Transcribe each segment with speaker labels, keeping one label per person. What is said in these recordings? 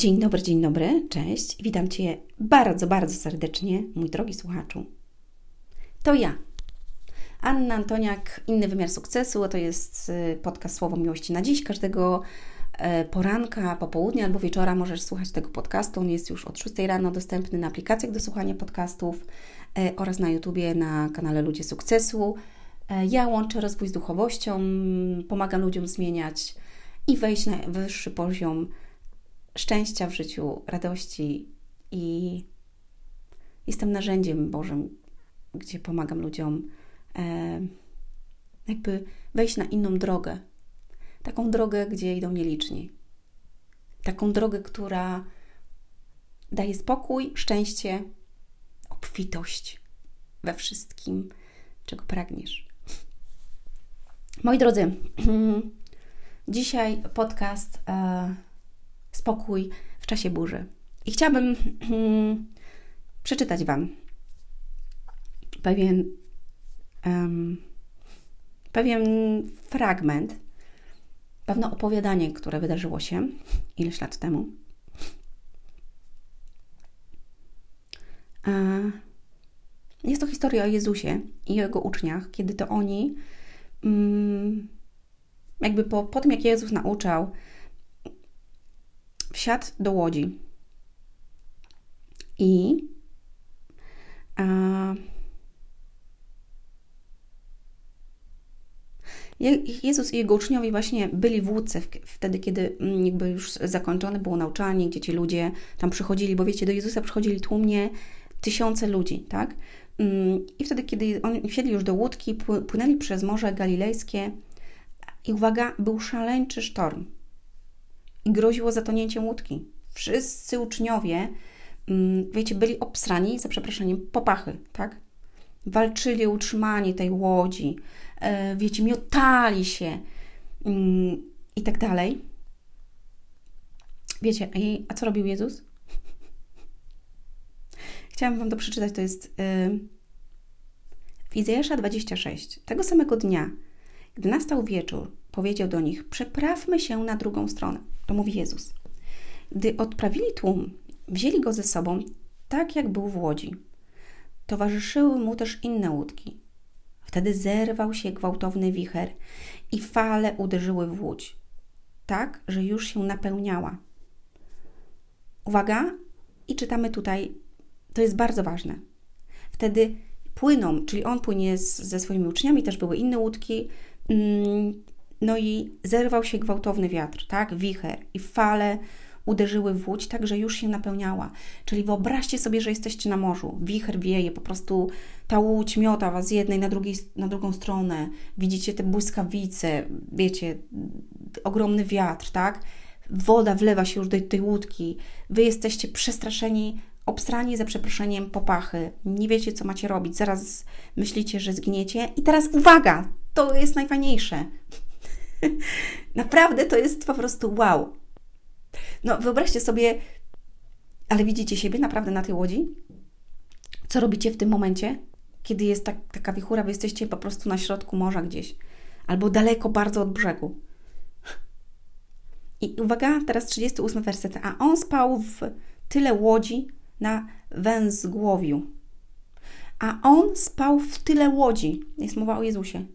Speaker 1: Dzień dobry, dzień dobry, cześć. Witam Cię bardzo, bardzo serdecznie, mój drogi słuchaczu. To ja, Anna Antoniak, Inny Wymiar Sukcesu. To jest y, podcast Słowo Miłości na dziś. Każdego e, poranka, popołudnia albo wieczora możesz słuchać tego podcastu. On jest już od 6 rano dostępny na aplikacjach do słuchania podcastów e, oraz na YouTubie na kanale Ludzie Sukcesu. E, ja łączę rozwój z duchowością, pomagam ludziom zmieniać i wejść na wyższy poziom szczęścia w życiu, radości i jestem narzędziem Bożym, gdzie pomagam ludziom e, jakby wejść na inną drogę. Taką drogę, gdzie idą nieliczni. Taką drogę, która daje spokój, szczęście, obfitość we wszystkim, czego pragniesz. Moi drodzy, dzisiaj podcast. E, spokój w czasie burzy. I chciałabym hmm, przeczytać Wam pewien, um, pewien fragment, pewne opowiadanie, które wydarzyło się ileś lat temu. Jest to historia o Jezusie i Jego uczniach, kiedy to oni, mm, jakby po, po tym, jak Jezus nauczał, wsiadł do łodzi i a, Jezus i jego uczniowie właśnie byli w łódce wtedy, kiedy mm, jakby już zakończone było nauczanie, gdzie ci ludzie tam przychodzili, bo wiecie, do Jezusa przychodzili tłumnie tysiące ludzi, tak? Mm, I wtedy, kiedy oni wsiedli już do łódki, płynęli przez Morze Galilejskie i uwaga, był szaleńczy sztorm i groziło zatonięciem łódki. Wszyscy uczniowie, mm, wiecie, byli obsrani, za przeproszeniem, popachy, tak? Walczyli o utrzymanie tej łodzi, e, wiecie, miotali się mm, i tak dalej. Wiecie, a co robił Jezus? Chciałam Wam to przeczytać, to jest yy, w Izajasza 26. Tego samego dnia, gdy nastał wieczór, powiedział do nich: Przeprawmy się na drugą stronę. To mówi Jezus. Gdy odprawili tłum, wzięli go ze sobą, tak jak był w łodzi. Towarzyszyły mu też inne łódki. Wtedy zerwał się gwałtowny wicher i fale uderzyły w łódź, tak, że już się napełniała. Uwaga, i czytamy tutaj, to jest bardzo ważne. Wtedy płyną, czyli on płynie z, ze swoimi uczniami, też były inne łódki, mm, no i zerwał się gwałtowny wiatr, tak? Wicher i fale uderzyły w łódź, tak że już się napełniała. Czyli wyobraźcie sobie, że jesteście na morzu, wicher wieje, po prostu ta łódź miota was z jednej na, drugiej, na drugą stronę, widzicie te błyskawice, wiecie, ogromny wiatr, tak? Woda wlewa się już do tej łódki, wy jesteście przestraszeni, obstrani za przeproszeniem popachy, nie wiecie, co macie robić, zaraz myślicie, że zginiecie. I teraz uwaga, to jest najfajniejsze. Naprawdę to jest po prostu wow. No, wyobraźcie sobie, ale widzicie siebie naprawdę na tej łodzi? Co robicie w tym momencie, kiedy jest tak, taka wichura, wy jesteście po prostu na środku morza gdzieś, albo daleko bardzo od brzegu. I uwaga, teraz 38 werset. A on spał w tyle łodzi na węzgłowiu. A on spał w tyle łodzi. Jest mowa o Jezusie.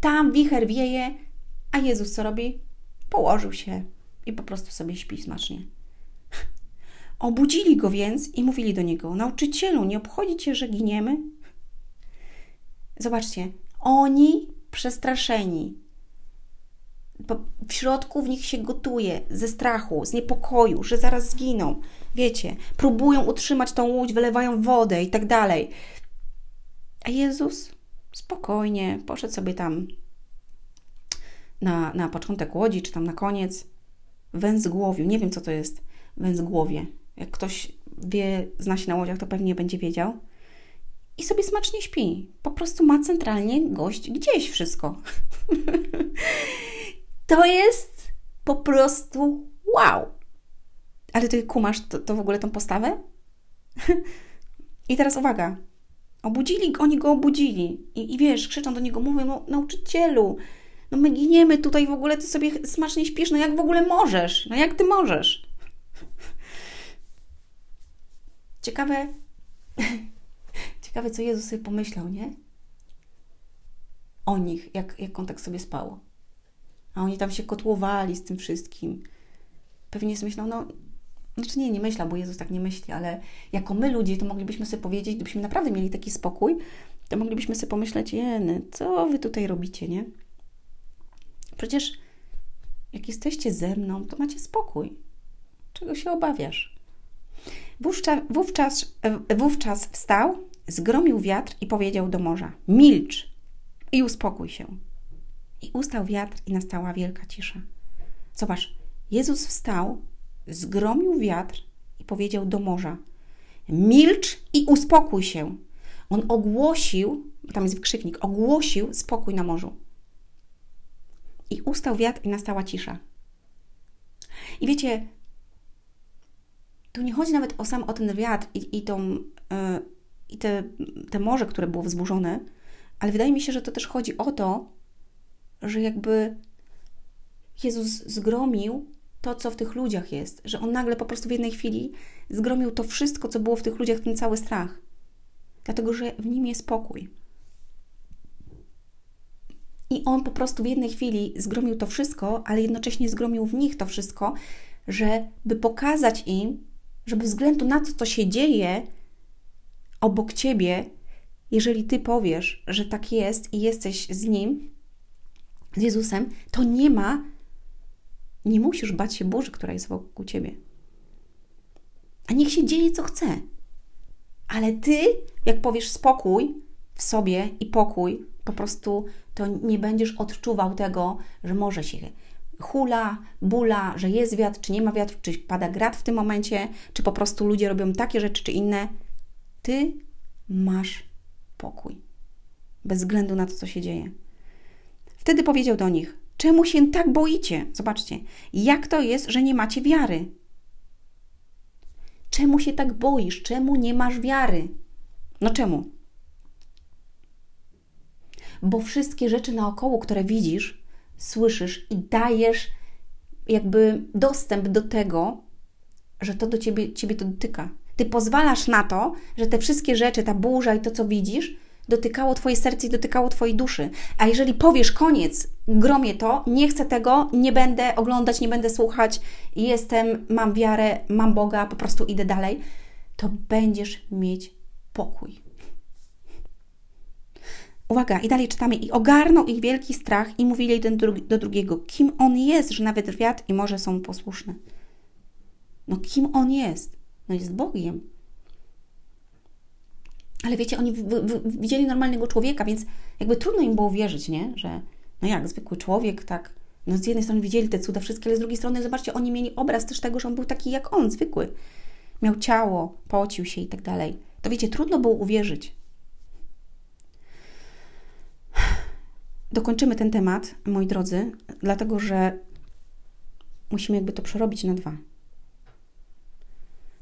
Speaker 1: Tam wicher wieje, a Jezus co robi? Położył się i po prostu sobie śpi smacznie. Obudzili go więc i mówili do niego: Nauczycielu, nie obchodzi cię, że giniemy? Zobaczcie, oni przestraszeni. W środku w nich się gotuje ze strachu, z niepokoju, że zaraz zginą. Wiecie, próbują utrzymać tą łódź, wylewają wodę i tak dalej. A Jezus spokojnie poszedł sobie tam na, na początek łodzi, czy tam na koniec, węzgłowiu. Nie wiem, co to jest węzgłowie. Jak ktoś wie, zna się na łodziach, to pewnie będzie wiedział. I sobie smacznie śpi. Po prostu ma centralnie gość gdzieś wszystko. to jest po prostu wow. Ale ty kumasz to, to w ogóle tą postawę? I teraz uwaga. Obudzili, oni go obudzili. I, i wiesz, krzyczą do niego, mówią, no, nauczycielu, No my giniemy tutaj w ogóle, ty sobie smacznie śpisz, no jak w ogóle możesz? No jak ty możesz? Ciekawe, ciekawe co Jezus sobie pomyślał, nie? O nich, jak, jak on tak sobie spał. A oni tam się kotłowali z tym wszystkim. Pewnie sobie myślał, no, znaczy nie, nie myślał, bo Jezus tak nie myśli, ale jako my ludzie, to moglibyśmy sobie powiedzieć, gdybyśmy naprawdę mieli taki spokój, to moglibyśmy sobie pomyśleć, jeny, co wy tutaj robicie, nie? Przecież jak jesteście ze mną, to macie spokój. Czego się obawiasz? Wówczas, wówczas, wówczas wstał, zgromił wiatr i powiedział do morza: Milcz i uspokój się. I ustał wiatr i nastała wielka cisza. Zobacz, Jezus wstał, zgromił wiatr i powiedział do morza: Milcz i uspokój się. On ogłosił, tam jest wykrzyknik, ogłosił spokój na morzu. I ustał wiatr i nastała cisza. I wiecie, tu nie chodzi nawet o sam o ten wiatr i, i, tą, yy, i te, te morze, które było wzburzone, ale wydaje mi się, że to też chodzi o to, że jakby Jezus zgromił to, co w tych ludziach jest, że On nagle po prostu w jednej chwili zgromił to wszystko, co było w tych ludziach, ten cały strach. Dlatego, że w nim jest spokój. I On po prostu w jednej chwili zgromił to wszystko, ale jednocześnie zgromił w nich to wszystko, żeby pokazać im, że bez względu na to, co się dzieje obok Ciebie, jeżeli Ty powiesz, że tak jest i jesteś z Nim, z Jezusem, to nie ma, nie musisz bać się burzy, która jest wokół Ciebie. A niech się dzieje, co chce. Ale Ty, jak powiesz spokój w sobie i pokój, po prostu to nie będziesz odczuwał tego, że może się hula, bula, że jest wiatr, czy nie ma wiatru, czy pada grat w tym momencie, czy po prostu ludzie robią takie rzeczy, czy inne. Ty masz pokój. Bez względu na to, co się dzieje. Wtedy powiedział do nich: Czemu się tak boicie? Zobaczcie, jak to jest, że nie macie wiary? Czemu się tak boisz? Czemu nie masz wiary? No czemu? Bo wszystkie rzeczy naokoło, które widzisz, słyszysz i dajesz jakby dostęp do tego, że to do ciebie, ciebie to dotyka. Ty pozwalasz na to, że te wszystkie rzeczy, ta burza i to, co widzisz, dotykało Twoje serce i dotykało Twojej duszy. A jeżeli powiesz koniec, gromie to, nie chcę tego, nie będę oglądać, nie będę słuchać, jestem, mam wiarę, mam Boga, po prostu idę dalej, to będziesz mieć pokój. Uwaga, i dalej czytamy. I ogarnął ich wielki strach i mówili jeden do drugiego, kim on jest, że nawet wiatr i morze są posłuszne. No kim on jest? No jest Bogiem. Ale wiecie, oni widzieli normalnego człowieka, więc jakby trudno im było wierzyć, nie? Że no jak, zwykły człowiek, tak. No z jednej strony widzieli te cuda wszystkie, ale z drugiej strony, zobaczcie, oni mieli obraz też tego, że on był taki jak on, zwykły. Miał ciało, pocił się i tak dalej. To wiecie, trudno było uwierzyć. Dokończymy ten temat, moi drodzy, dlatego że musimy jakby to przerobić na dwa.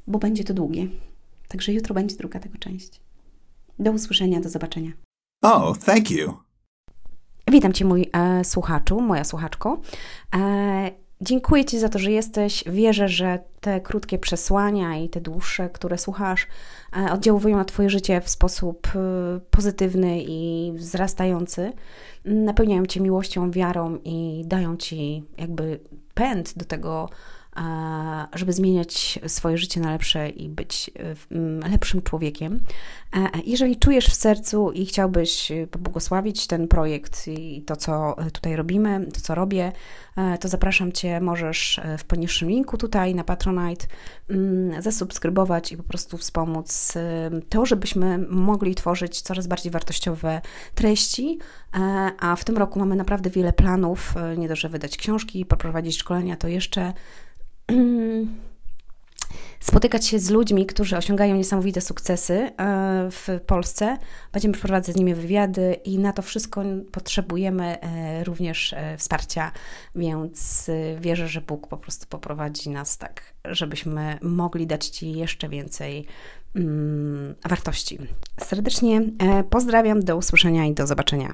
Speaker 1: Bo będzie to długie. Także jutro będzie druga tego część. Do usłyszenia, do zobaczenia.
Speaker 2: Oh, thank you.
Speaker 1: Witam Cię, mój e, słuchaczu, moja słuchaczko. E, dziękuję Ci za to, że jesteś. Wierzę, że te krótkie przesłania i te dłuższe, które słuchasz, e, oddziałują na Twoje życie w sposób e, pozytywny i wzrastający. Napełniają Cię miłością, wiarą i dają Ci jakby pęd do tego, żeby zmieniać swoje życie na lepsze i być e, lepszym człowiekiem. E, jeżeli czujesz w sercu i chciałbyś e, pobłogosławić ten projekt i to, co tutaj robimy, to, co robię, to zapraszam Cię, możesz w poniższym linku tutaj na Patronite mm, zasubskrybować i po prostu wspomóc to, żebyśmy mogli tworzyć coraz bardziej wartościowe treści, a w tym roku mamy naprawdę wiele planów, nie dość, że wydać książki, poprowadzić szkolenia, to jeszcze spotykać się z ludźmi, którzy osiągają niesamowite sukcesy e, w Polsce. Będziemy przeprowadzać z nimi wywiady i na to wszystko potrzebujemy e, również e, wsparcia, więc wierzę, że Bóg po prostu poprowadzi nas tak, żebyśmy mogli dać Ci jeszcze więcej mm, wartości. Serdecznie pozdrawiam, do usłyszenia i do zobaczenia.